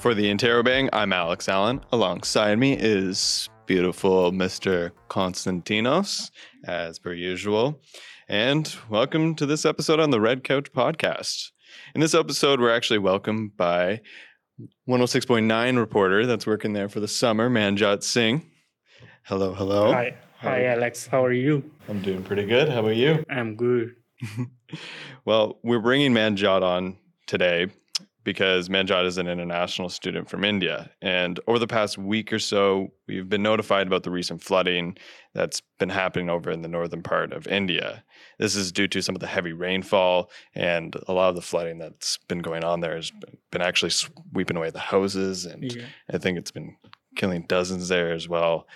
For the Interrobang, I'm Alex Allan. Alongside me is beautiful Mr. Konstantinos, as per usual. And welcome to this episode on the Red Couch Podcast. In this episode, we're actually welcomed by 106.9 reporter that's working there for the summer, Manjot Singh. Hello, hello. Hi, hi, Alex. How are you? I'm doing pretty good. How about you? I'm good. well, we're bringing Manjot on today because Manjot is an international student from India. And over the past week or so, we've been notified about the recent flooding that's been happening over in the northern part of India. This is due to some of the heavy rainfall and a lot of the flooding that's been going on there has been actually sweeping away the houses. And yeah. I think it's been killing dozens there as well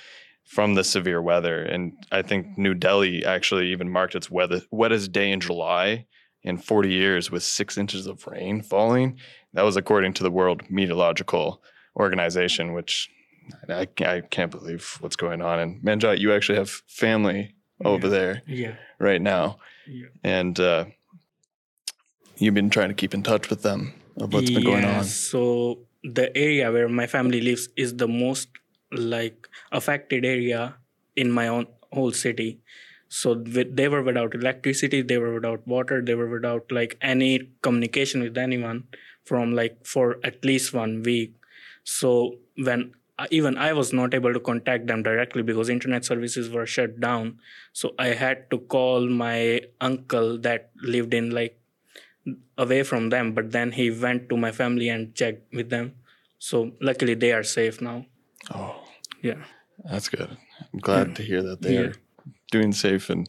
from the severe weather. And I think New Delhi actually even marked its weather, wettest day in July in 40 years with six inches of rain falling. That was according to the World Meteorological Organization, which I, I can't believe what's going on. And Manjot, you actually have family over yeah. there yeah. right now. Yeah. And uh, you've been trying to keep in touch with them of what's been going on. So the area where my family lives is the most like affected area in my own whole city so they were without electricity they were without water they were without like any communication with anyone from like for at least one week. So when uh, even i was not able to contact them directly because internet services were shut down. So i had to call my uncle that lived in like away from them but then he went to my family and checked with them. So luckily they are safe now. Oh. Yeah. That's good. I'm glad yeah. to hear that they yeah. are doing safe and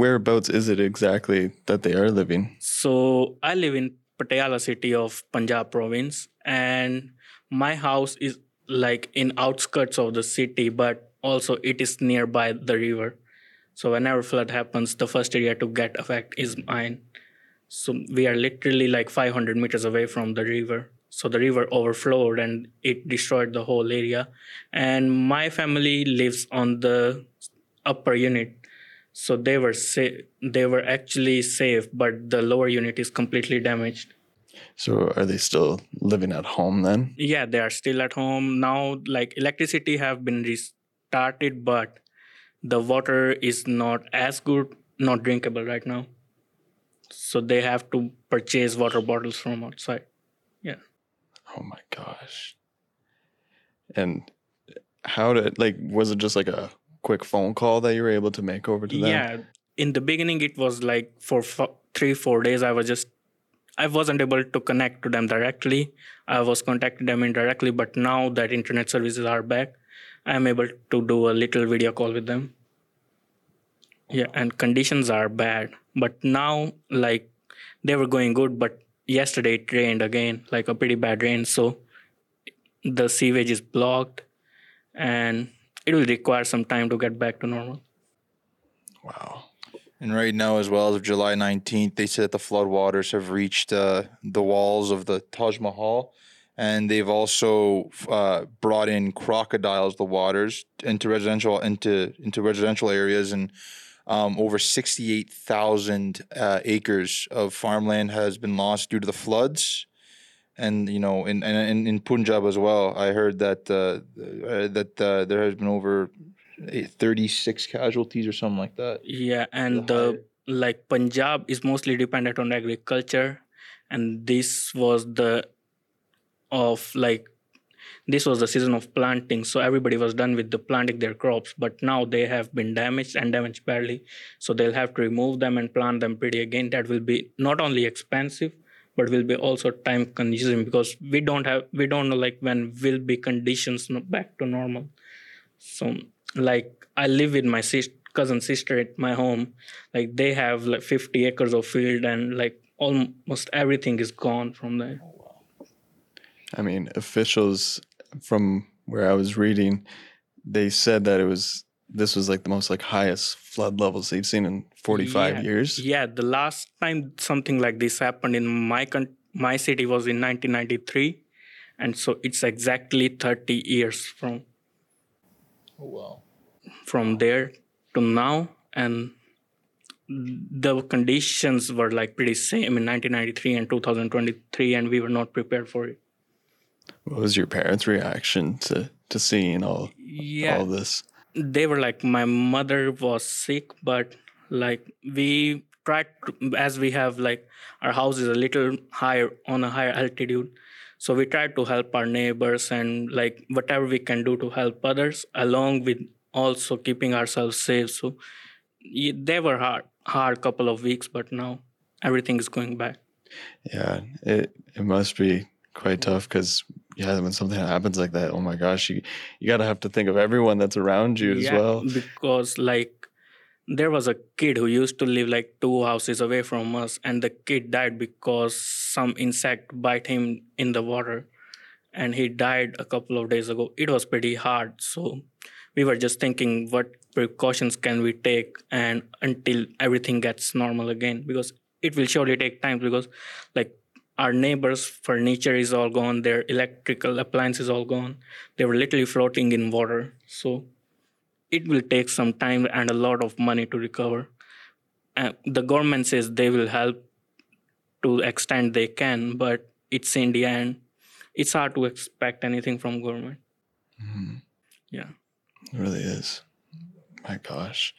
whereabouts is it exactly that they are living? So i live in patiala city of punjab province and my house is like in outskirts of the city but also it is nearby the river. So whenever flood happens the first area to get affect is mine. So we are literally like 500 meters away from the river. So the river overflowed and it destroyed the whole area. And my family lives on the upper unit. So they were sa- they were actually safe but the lower unit is completely damaged. So are they still living at home then? Yeah they are still at home. Now like electricity have been restarted but the water is not as good not drinkable right now. So they have to purchase water bottles from outside. Yeah. Oh my gosh. And how did like was it just like a quick phone call that you were able to make over to them? Yeah. In the beginning it was like for 3 4 days I was just I wasn't able to connect to them directly. I was contacting them indirectly, but now that internet services are back, I am able to do a little video call with them. Yeah, and conditions are bad, but now like they were going good, but yesterday it rained again, like a pretty bad rain. So the sewage is blocked and it will require some time to get back to normal. Wow. And right now, as well as of July 19th, they said that the floodwaters have reached uh, the walls of the Taj Mahal. And they've also uh, brought in crocodiles, the waters, into residential into into residential areas, and um, over 68,000 uh, acres of farmland has been lost due to the floods. And you know, in in, in Punjab as well, I heard that uh, uh, that uh, there has been over 36 casualties or something like that. Yeah, and the, like Punjab is mostly dependent on agriculture, and this was the of like this was the season of planting so everybody was done with the planting their crops but now they have been damaged and damaged badly so they'll have to remove them and plant them pretty again that will be not only expensive but will be also time consuming because we don't have we don't know like when will be conditions back to normal. So like i live with my sister cousin sister at my home. Like they have like 50 acres of field and like almost everything is gone from there. Oh, I mean, officials from where I was reading, they said that it was this was like the most like highest flood levels they've seen in 45 yeah, years. Yeah, the last time something like this happened in my con- my city was in 1993 and so it's exactly 30 years from oh, wow. from there to now and the conditions were like pretty same in 1993 and 2023 and we were not prepared for it What was your parents' reaction to to seeing all Yeah, all this? They were like my mother was sick but like we tried to, as we have like our house is a little higher on a higher altitude. So we tried to help our neighbors and like whatever we can do to help others along with also keeping ourselves safe. So they were hard hard couple of weeks but now everything is going back. Yeah, it it must be quite tough because yeah, when something happens like that, oh my gosh, you you gotta have to think of everyone that's around you as Yeah, well. because like there was a kid who used to live like two houses away from us and the kid died because some insect bite him in the water and he died a couple of days ago it was pretty hard so we were just thinking what precautions can we take and until everything gets normal again because it will surely take time because like our neighbors furniture is all gone their electrical appliances all gone. They were literally floating in water. So it will take some time and a lot of money to recover. Uh, the government says they will help to the extent they can but it's india and it's hard to expect anything from government. Mhm. yeah. It really is. My gosh,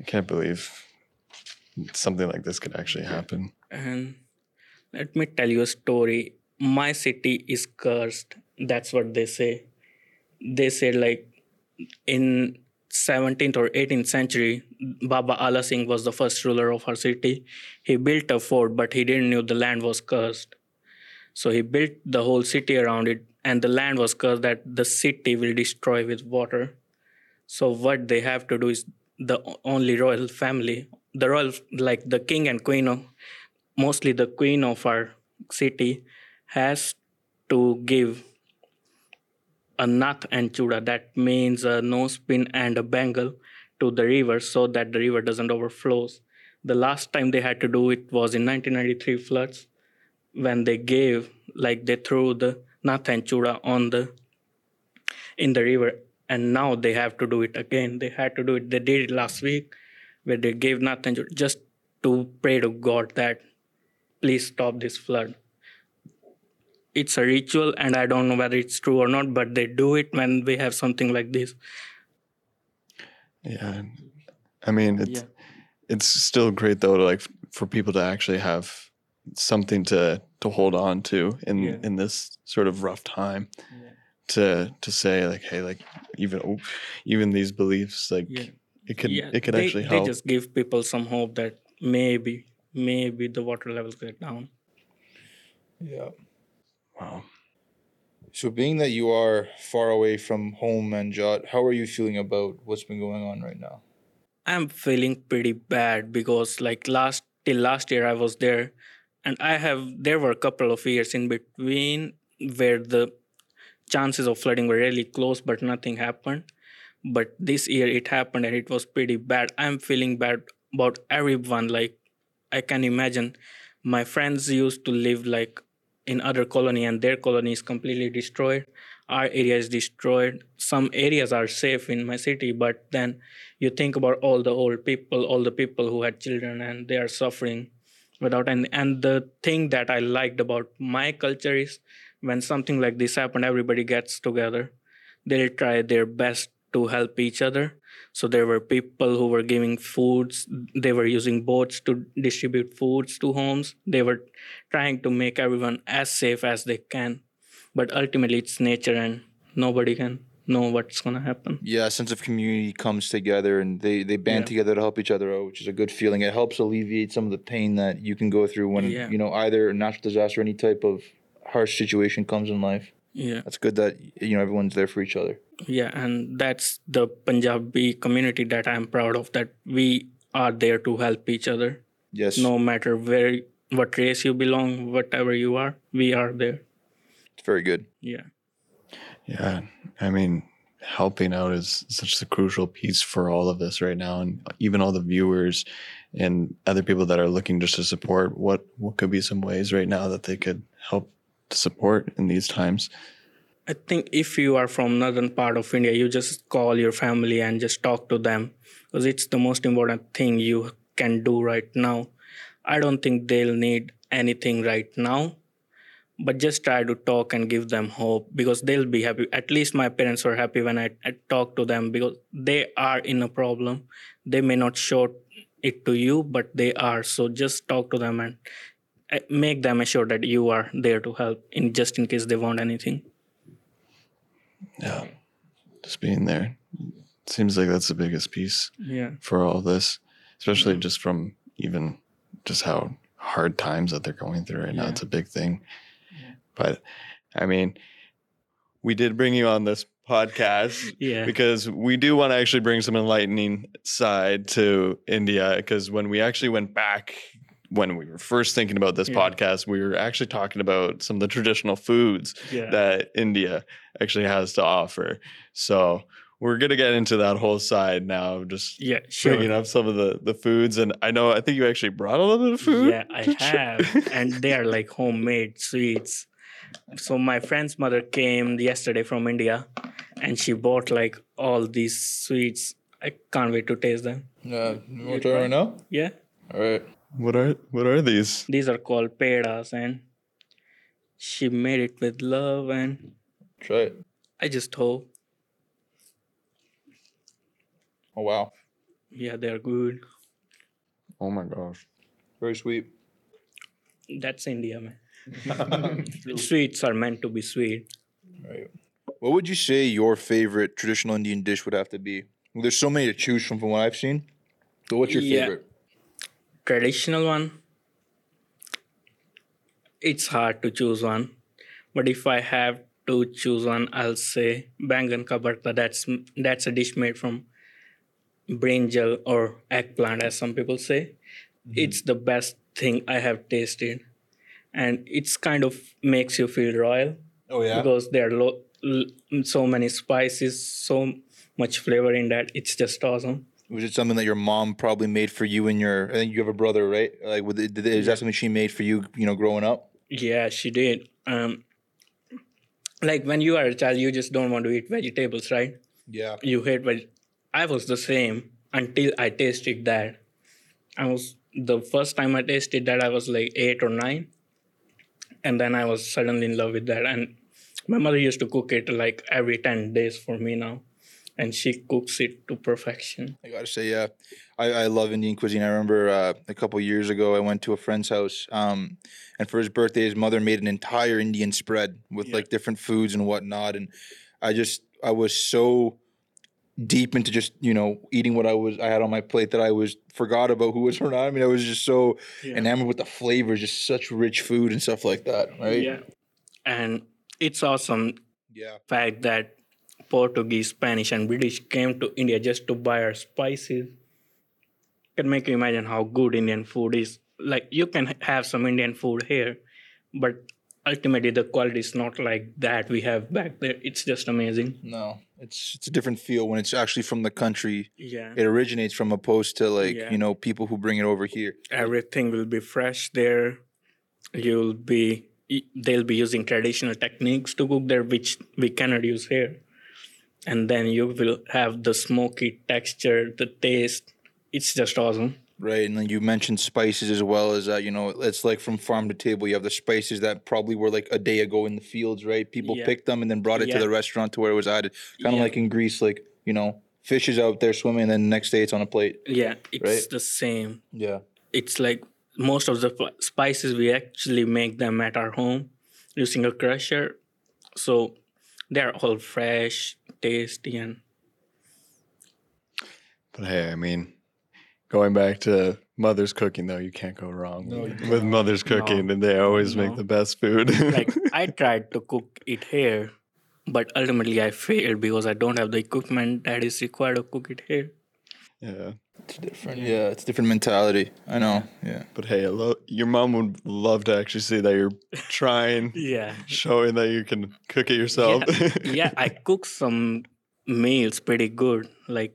I can't believe something like this could actually happen. and let me tell you a story. My city is cursed. That's what they say. They say like in 17th or 18th century baba ala singh was the first ruler of our city. He built a fort but he didn't know the land was cursed. So he built the whole city around it and the land was cursed that the city will destroy with water. So what they have to do is the only royal family the royal like the king and queen of mostly the queen of our city has to give a nath and chuda. That means a nose pin and a bangle to the river so that the river doesn't overflows the last time they had to do it was in 1993 floods when they gave like they threw the nath and chuda on the in the river and now they have to do it again. They had to do it they did it last week where they gave chuda just to pray to god that please stop this flood it's a ritual and i don't know whether it's true or not but they do it when we have something like this Yeah, I mean it's Yeah. it's still great though to like for people to actually have something to to hold on to in Yeah. in this sort of rough time to to say like hey like even oh, even these beliefs like Yeah. it could yeah it could they, actually they just give people some hope that maybe maybe the water levels get down Yeah. wow So, being that you are far away from home, Manjot, how are you feeling about what's been going on right now? I'm feeling pretty bad because like last till last year I was there and I have there were a couple of years in between where the chances of flooding were really close but nothing happened. But this year it happened and it was pretty bad. I'm feeling bad about everyone. Like I can imagine my friends used to live like in other colony and their colony is completely destroyed. Our area is destroyed. Some areas are safe in my city but then you think about all the old people all the people who had children and they are suffering without any and the thing that i liked about my culture is when something like this happened everybody gets together. They'll try their best to help each other so there were people who were giving foods they were using boats to distribute foods to homes they were trying to make everyone as safe as they can but ultimately it's nature and nobody can know what's going to happen Yeah, a sense of community comes together and they, they band Yeah. together to help each other out, which is a good feeling. It helps alleviate some of the pain that you can go through when, Yeah. you know, either a natural disaster or any type of harsh situation comes in life. Yeah That's good that, you know, everyone's there for each other. yeah and that's the punjabi community that i'm proud of that we are there to help each other Yes. no matter where what race you belong whatever you are we are there It's very good. yeah Yeah, I mean, helping out is such a crucial piece for all of this right now, and even all the viewers and other people that are looking just to support. What what could be some ways right now that they could help to support in these times? I think if you are from northern part of India, you just call your family and just talk to them because it's the most important thing you can do right now. I don't think they'll need anything right now, but just try to talk and give them hope because they'll be happy at least my parents were happy when i, I talk to them because they are in a problem they may not show it to you but they are so just talk to them and make them assured that you are there to help in just in case they want anything Yeah. Just being there. Seems like that's the biggest piece yeah for all this, especially just from even just how hard times that they're going through right now. Yeah. It's a big thing. But I mean, we did bring you on this podcast yeah because we do want to actually bring some enlightening side to India. Because when we actually went back, when we were first thinking about this Yeah. podcast, we were actually talking about some of the traditional foods yeah that India actually has to offer. So we're gonna get into that whole side now, of just yeah sure bringing up some of the the foods. And I know I think you actually brought a little bit of food. Yeah, I have, and they are like homemade sweets. So my friend's mother came yesterday from India, and she bought like all these sweets. I can't wait to taste them. Yeah, you You want to try try? right now? Yeah, All right. What are what are these? these are called pedas, and she made it with love, and Try it. I just hope, Oh wow, yeah, they're good. Oh my gosh. very sweet. That's India, man. Sweets are meant to be sweet. Right. What would you say your favorite traditional Indian dish would have to be? There's so many to choose from from what I've seen. So what's your Yeah. favorite? Traditional one it's hard to choose one. But if i have to choose one i'll say bangan ka bharta that's that's a dish made from brinjal or eggplant as some people say. Mm-hmm. It's the best thing i have tasted. And it's kind of makes you feel royal. Oh yeah. because there are lo- l- so many spices so much flavor in that it's just awesome Was it something that your mom probably made for you and your? I think you have a brother, right? Like, with it, is that something she made for you? You know, growing up. Yeah, she did. Um, like when you are a child, you just don't want to eat vegetables, right? Yeah. You hate veg. I was the same until I tasted that. I was the first time I tasted that I was like eight or nine, and then I was suddenly in love with that. And my mother used to cook it like every ten days for me now, and she cooks it to perfection. I gotta say, yeah, I, I love Indian cuisine. I remember uh, a couple years ago, I went to a friend's house, um, and for his birthday, his mother made an entire Indian spread with Yeah. like different foods and whatnot. And I just, I was so deep into just you know eating what I was I had on my plate that I was forgot about who was around. I mean, I was just so Yeah. enamored with the flavors, just such rich food and stuff like that, right? Yeah, and it's awesome Yeah. fact that Portuguese, Spanish, and British came to India just to buy our spices can make you imagine how good Indian food is. Like you can have some Indian food here, but ultimately the quality is not like that we have back there. It's just amazing. No, it's it's a different feel when it's actually from the country Yeah. it originates from, opposed to like Yeah. you know people who bring it over here. Everything will be fresh there. You'll be they'll be using traditional techniques to cook there, which we cannot use here. And then you will have the smoky texture, the taste. It's just awesome. Right, and then you mentioned spices as well as that. You know, it's like from farm to table. You have the spices that probably were like a day ago in the fields, right? People Yeah. picked them and then brought it to the restaurant to where it was added. Kind of Yeah. like in Greece, like you know, fish is out there swimming, and then the next day it's on a plate. Yeah, it's Right. the same. Yeah, It's like most of the f- spices we actually make them at our home using a crusher. So they're all fresh, tasty, and But hey, I mean, going back to mother's cooking though, you can't go wrong No, with, with mother's cooking, and they always make the best food. like I tried to cook it here, but ultimately I failed because I don't have the equipment that is required to cook it here. yeah. It's different. Yeah, it's a different mentality. I know. Yeah, But hey, I lo- your mom would love to actually see that you're trying, Yeah. showing that you can cook it yourself. yeah, I cook some meals pretty good, like,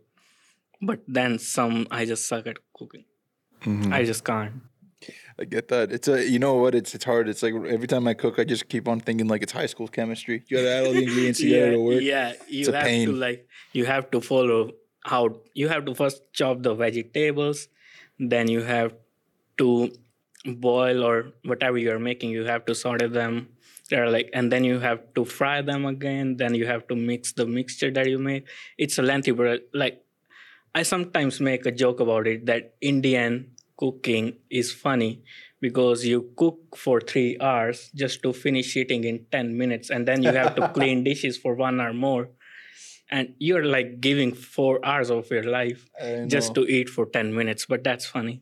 but then some I just suck at cooking. Mhm. I just can't. I get that. It's a you know what? It's it's hard. It's like every time I cook, I just keep on thinking like it's high school chemistry. You gotta add all the ingredients together yeah, to work. yeah. You It's a have to pain. like you have to follow how you have to first chop the vegetables, then you have to boil or whatever you're making, you have to sort them. They're like, and then you have to fry them again. Then you have to mix the mixture that you make. It's a lengthy, but like, I sometimes make a joke about it that Indian cooking is funny because you cook for three hours just to finish eating in 10 minutes and then you have to clean dishes for one hour more and you're like giving four hours of your life just to eat for 10 minutes but that's funny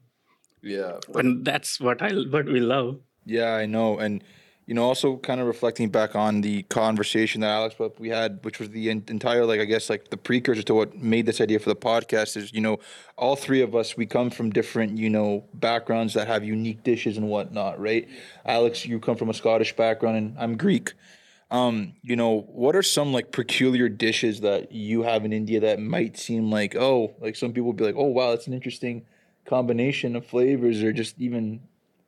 yeah. and that's what i what we love Yeah, I know, and you know, also kind of reflecting back on the conversation that Alex but we had, which was the entire like I guess like the precursor to what made this idea for the podcast is you know all three of us we come from different you know backgrounds that have unique dishes and whatnot, right? Alex, you come from a Scottish background, and I'm Greek. Um, you know, what are some like peculiar dishes that you have in India that might seem like oh, like some people would be like, oh wow, that's an interesting combination of flavors, or just even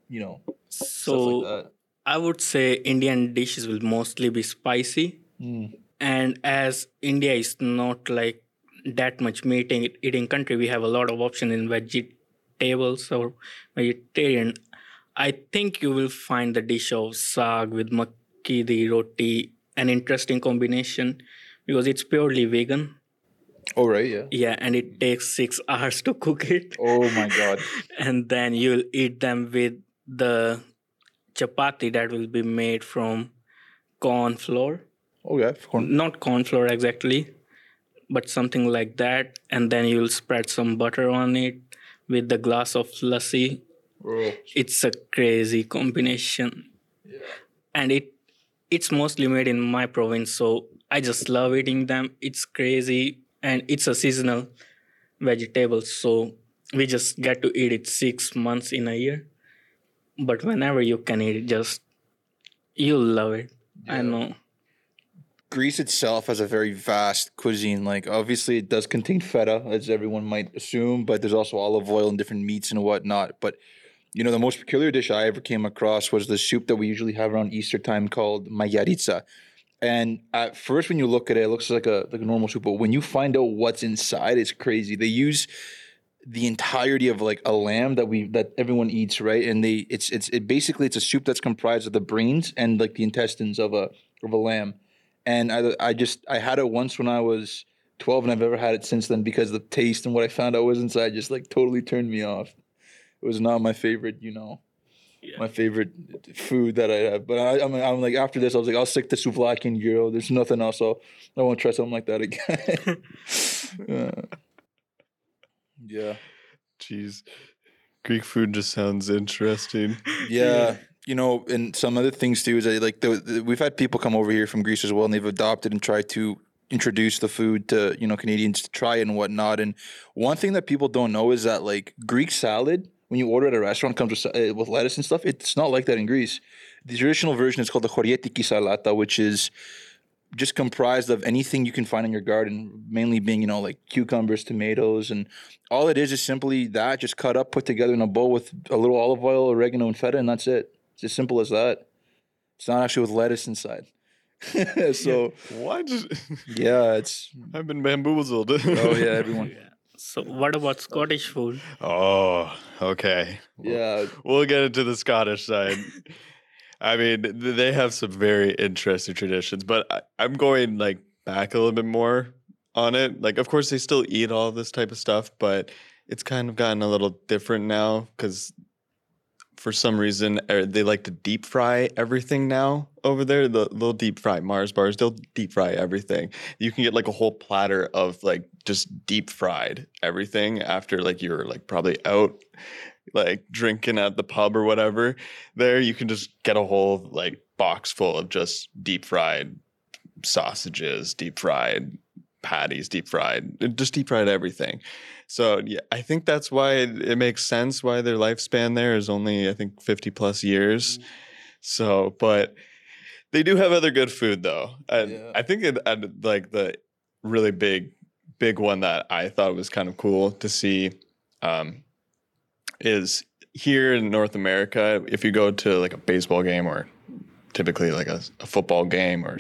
you know so like i would say indian dishes will mostly be spicy. Mm. and as india is not like that much meat eating country we have a lot of option in vegetables or vegetarian. I think you will find the dish of sag with makki di roti an interesting combination because it's purely vegan Oh right, yeah. yeah and it takes six hours to cook it Oh my god. and then you'll eat them with the chapati that will be made from corn flour Oh yeah, course. not corn flour exactly but something like that and then you'll spread some butter on it with the glass of lassi Bro. it's a crazy combination Yeah. and it it's mostly made in my province so i just love eating them. It's crazy and it's a seasonal vegetable so we just get to eat it six months in a year. But whenever you can eat it just you'll love it. I know. Greece itself has a very vast cuisine. Like obviously it does contain feta, as everyone might assume, but there's also olive oil and different meats and whatnot. But you know, the most peculiar dish I ever came across was the soup that we usually have around Easter time called magiritsa. And at first, when you look at it, it looks like a like a normal soup. But when you find out what's inside, it's crazy. They use the entirety of like a lamb that we that everyone eats, right? And they it's it's it basically it's a soup that's comprised of the brains and like the intestines of a of a lamb. And I I just I had it once when I was twelve, and I've never had it since then because the taste and what I found out was inside just like totally turned me off. It was not my favorite, you know, Yeah. my favorite food that I have. But I, I'm I'm like after this, I was like I'll stick to souvlaki and gyro. There's nothing else. So I won't try something like that again. yeah. yeah. Jeez. Greek food just sounds interesting. Yeah. You know, and some other things too is that like the, the, we've had people come over here from Greece as well, and they've adopted and tried to introduce the food to you know Canadians to try it and whatnot. And one thing that people don't know is that like Greek salad, when you order at a restaurant, comes with, uh, with lettuce and stuff. It's not like that in Greece. The traditional version is called the horiatiki salata, which is just comprised of anything you can find in your garden, mainly being, you know, like cucumbers, tomatoes, and all it is is simply that just cut up, put together in a bowl with a little olive oil, oregano, and feta, and that's it. It's as simple as that. It's not actually with lettuce inside. so What? yeah, it's I've been bamboozled. oh yeah, everyone. Yeah. So what about Scottish food? Oh, okay. Yeah, We'll get into the Scottish side. I mean, they have some very interesting traditions, but I, I'm going like back a little bit more on it. Like, of course, they still eat all this type of stuff, but it's kind of gotten a little different now because for some reason er, they like to deep fry everything now over there. The, they'll deep fry Mars bars. They'll deep fry everything. You can get like a whole platter of like just deep fried everything after like you're like probably out like drinking at the pub or whatever. There you can just get a whole like box full of just deep fried sausages, deep fried patties, deep fried, just deep fried everything. So yeah, I think that's why it, it makes sense why their lifespan there is only I think 50 plus years. So, but they do have other good food though. And Yeah. I think it and like the really big big one that I thought was kind of cool to see um, is here in North America if you go to like a baseball game or typically like a, a football game or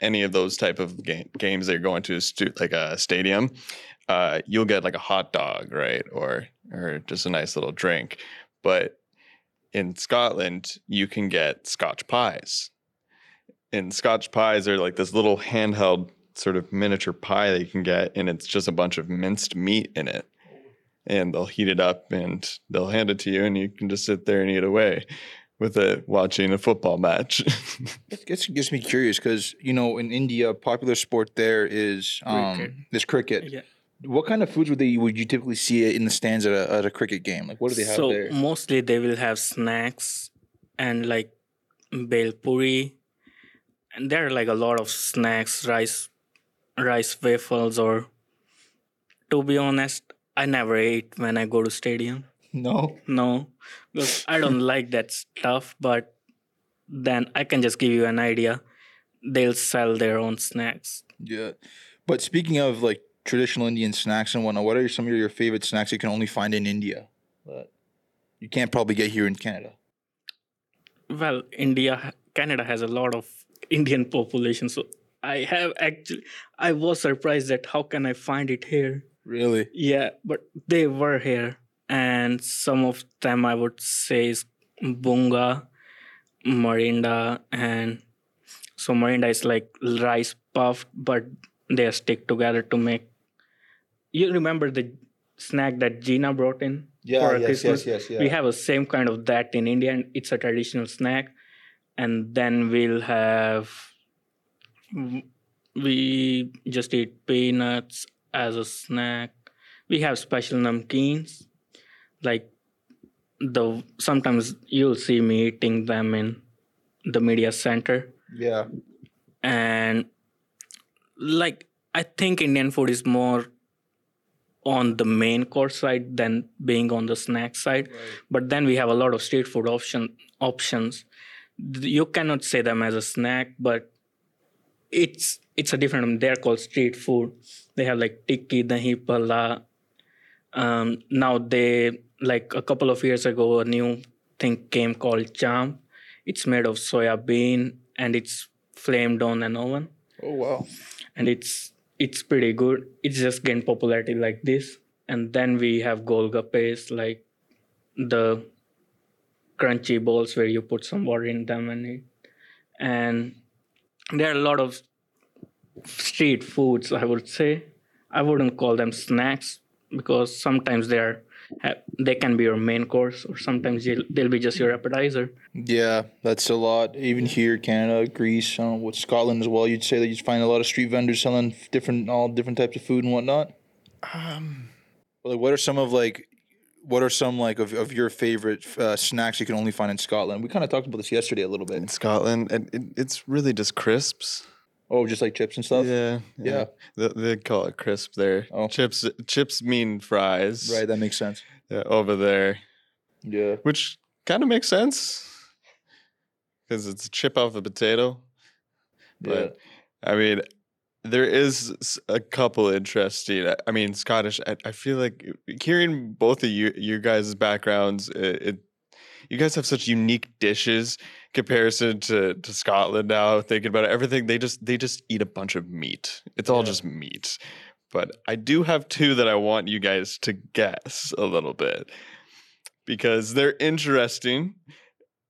any of those type of game, games that you're going to stu- like a stadium uh, you'll get like a hot dog right or or just a nice little drink but in Scotland, you can get Scotch pies. And Scotch pies are like this little handheld sort of miniature pie that you can get, and it's just a bunch of minced meat in it. And they'll heat it up and they'll hand it to you, and you can just sit there and eat away with it watching a football match. It gets, gets me curious because you know in India, popular sport there is um, Cricket. is cricket. Yeah. What kind of foods would they would you typically see in the stands at a, at a cricket game? Like what do they have so there? mostly they will have snacks and like bel puri and there are like a lot of snacks rice rice waffles or to be honest i never ate when i go to stadium No. no because i don't like that stuff but then i can just give you an idea they'll sell their own snacks Yeah. But speaking of like traditional Indian snacks and whatnot, what are some of your favorite snacks you can only find in India that you can't probably get here in Canada? well india canada has a lot of indian population so i have actually i was surprised that how can i find it here Really? yeah but they were here and some of them i would say is bunga marinda and so marinda is like rice puffed but they stick together to make you remember the snack that gina brought in Yeah. For yes, Christmas, yes. Yes. Yeah. we have a same kind of that in India, and it's a traditional snack. And then we'll have we just eat peanuts as a snack. We have special namkeens, like the sometimes you'll see me eating them in the media center, yeah. and like I think Indian food is more on the main course side than being on the snack side. Right. but then we have a lot of street food option options. You cannot say them as a snack but it's it's a different they're called street food. They have like tikki dahi bhalla. Um, now they like a couple of years ago a new thing came called champ it's made of soya bean and it's flamed on an oven Oh wow. and it's it's pretty good. It's just gained popularity like this. And then we have golgappes, like the crunchy balls where you put some water in them and eat. And there are a lot of street foods, I would say. I wouldn't call them snacks because sometimes they are they can be your main course or sometimes you'll- they'll be just your appetizer. Yeah, that's a lot. Even here, Canada, Greece, uh, with Scotland as well, you'd say that you'd find a lot of street vendors selling different, all different types of food and whatnot. um, Well, like, what are some of like, what are some like of, of your favorite uh, snacks you can only find in Scotland? We kind of talked about this yesterday a little bit. in. Scotland, and it, it's really just crisps. Oh, just like chips and stuff. Yeah, Yeah. They, they call it crisp there. Oh. Chips, chips mean fries. Right, that makes sense. Yeah, over there, Yeah. which kind of makes sense because it's a chip off a potato. But I mean, there is a couple interesting. I- I mean, Scottish. I, I feel like hearing both of you, your guys' backgrounds, it, it you guys have such unique dishes comparison to to Scotland. Now thinking about it, everything they just they just eat a bunch of meat. It's all Yeah. just meat. But I do have two that I want you guys to guess a little bit because they're interesting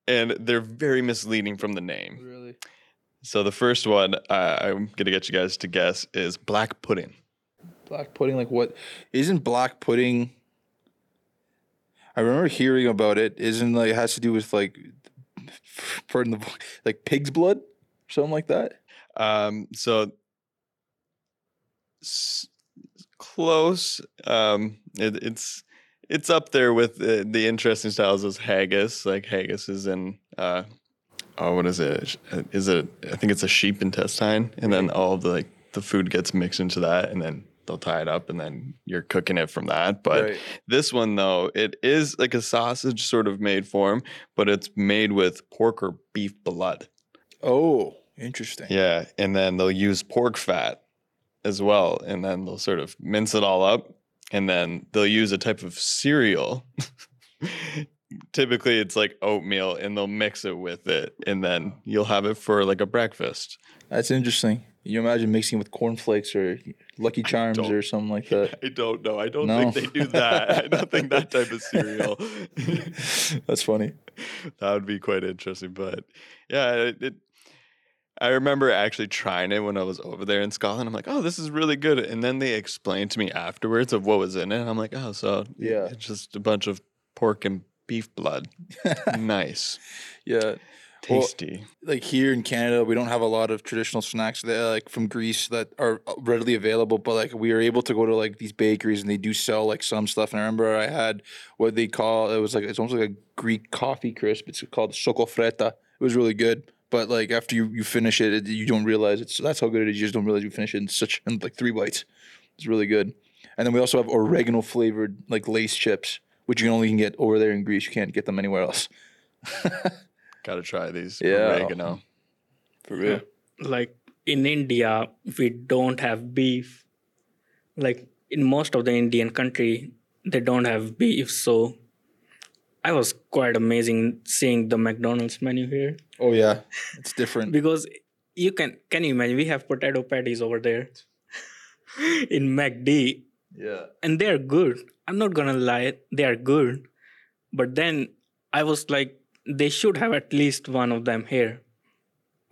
and they're very misleading from the name. Really? So the first one uh, I'm gonna get you guys to guess is black pudding. Black pudding, like what? Isn't black pudding? I remember hearing about it. Isn't like it has to do with like, pardon the like pig's blood, or something like that. Um, so s- close. Um, it, it's it's up there with the, the interesting styles as haggis. Like haggis is in uh, oh, what is it? Uh, Is it? I think it's a sheep intestine, and then all of the like the food gets mixed into that, and then they'll tie it up, and then you're cooking it from that. But right. This one though, it is like a sausage sort of made form, but it's made with pork or beef blood. Oh, interesting. Yeah, and then they'll use pork fat as well, and then they'll sort of mince it all up, and then they'll use a type of cereal typically it's like oatmeal and they'll mix it with it and then you'll have it for like a breakfast. That's interesting. You imagine mixing with cornflakes or Lucky Charms or something like that. I don't know. I don't No. think they do that. I don't think that type of cereal. That's funny. that would be quite interesting. But yeah, it, it. I remember actually trying it when I was over there in Scotland. I'm like, oh, this is really good. And then they explained to me afterwards of what was in it. And I'm like, oh, so Yeah. it's just a bunch of pork and beef blood. nice, Yeah. Well, tasty. like here in Canada, we don't have a lot of traditional snacks that like from Greece that are uh, readily available. But like we are able to go to like these bakeries and they do sell like some stuff. And I remember I had what they call it was like it's almost like a Greek coffee crisp. It's called Sokofreta. It was really good. But like after you, you finish it, it, you don't realize it's that's how good it is. You just don't realize you finish it in such in like three bites. It's really good. And then we also have oregano flavored like Lay's chips, which you only can only get over there in Greece. You can't get them anywhere else. Got to try these. Yeah. Oregano. For real. like in India, we don't have beef. Like in most of the Indian country, they don't have beef. So I was quite amazing seeing the McDonald's menu here Oh yeah, it's different. because you can can you imagine we have potato patties over there in MacD Yeah. and they're good. I'm not gonna lie, they are good. But then I was like, they should have at least one of them here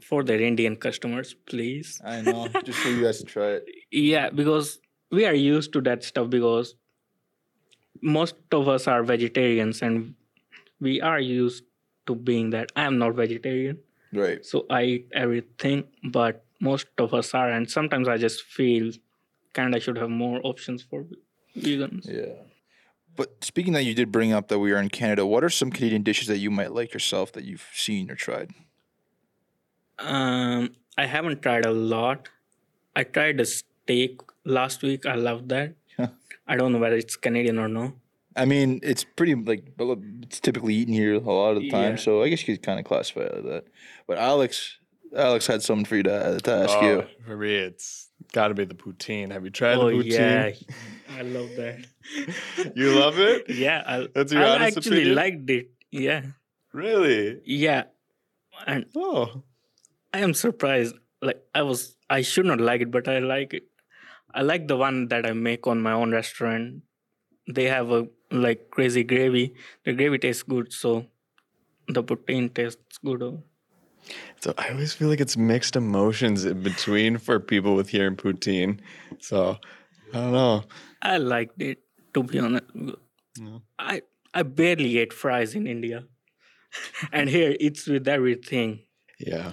for their Indian customers, please. I know. Just for you guys to try it. Yeah, because we are used to that stuff because most of us are vegetarians and we are used to being that. I am not vegetarian, Right. so I eat everything, but most of us are, and sometimes I just feel Canada should have more options for vegans. Yeah. But speaking that you did bring up that we are in Canada, what are some Canadian dishes that you might like yourself that you've seen or tried? Um, I haven't tried a lot. I tried a steak last week. I love that. Huh. I don't know whether it's Canadian or no. I mean, it's pretty like it's typically eaten here a lot of the time, Yeah. so I guess you could kind of classify it like that. But Alex, Alex had something for you to, to ask Oh, you. For me, it's got to be the poutine. Have you tried oh the poutine? yeah, I love that. you love it? Yeah, I, That's your I honest actually opinion? liked it. Yeah, Really? yeah, and Oh. I am surprised. Like I was, I should not like it, but I like it. I like the one that I make on my own restaurant. They have a like crazy gravy. The gravy tastes good, so the poutine tastes good. Over- So I always feel like it's mixed emotions in between for people with here and poutine. So I don't know. I liked it to be honest. Yeah. I I barely ate fries in India, and here it's with everything. Yeah.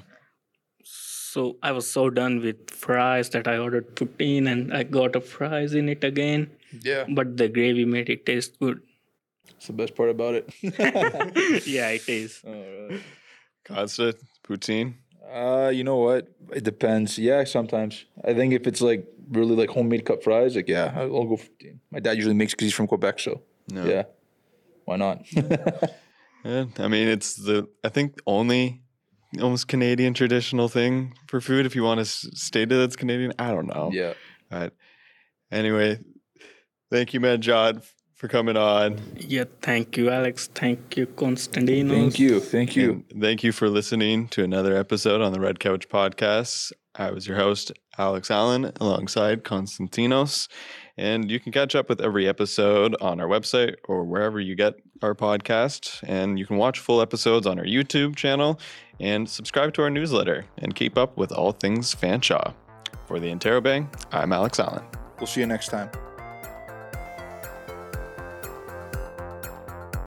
So I was so done with fries that I ordered poutine and I got a fries in it again. Yeah, But the gravy made it taste good. that's the best part about it. yeah, it is. Alright. Constant poutine. Uh, you know what? It depends. Yeah, sometimes. I think if it's like really like homemade cut fries, like yeah, I'll go for poutine. My dad usually makes because he's from Quebec, so No. yeah, why not? Yeah, I mean, it's the I think only almost Canadian traditional thing for food. If you want to state it, it's Canadian. I don't know. yeah, But anyway, thank you, Manjot, for coming on. Yeah, thank you, Alex. Thank you, Konstantinos. thank you, thank you. And thank you for listening to another episode on the Red Couch Podcast. I was your host, Alex Allan, alongside Konstantinos. And you can catch up with every episode on our website or wherever you get our podcast. And you can watch full episodes on our YouTube channel and subscribe to our newsletter and keep up with all things Fanshawe. For the Interrobang, I'm Alex Allan. We'll see you next time.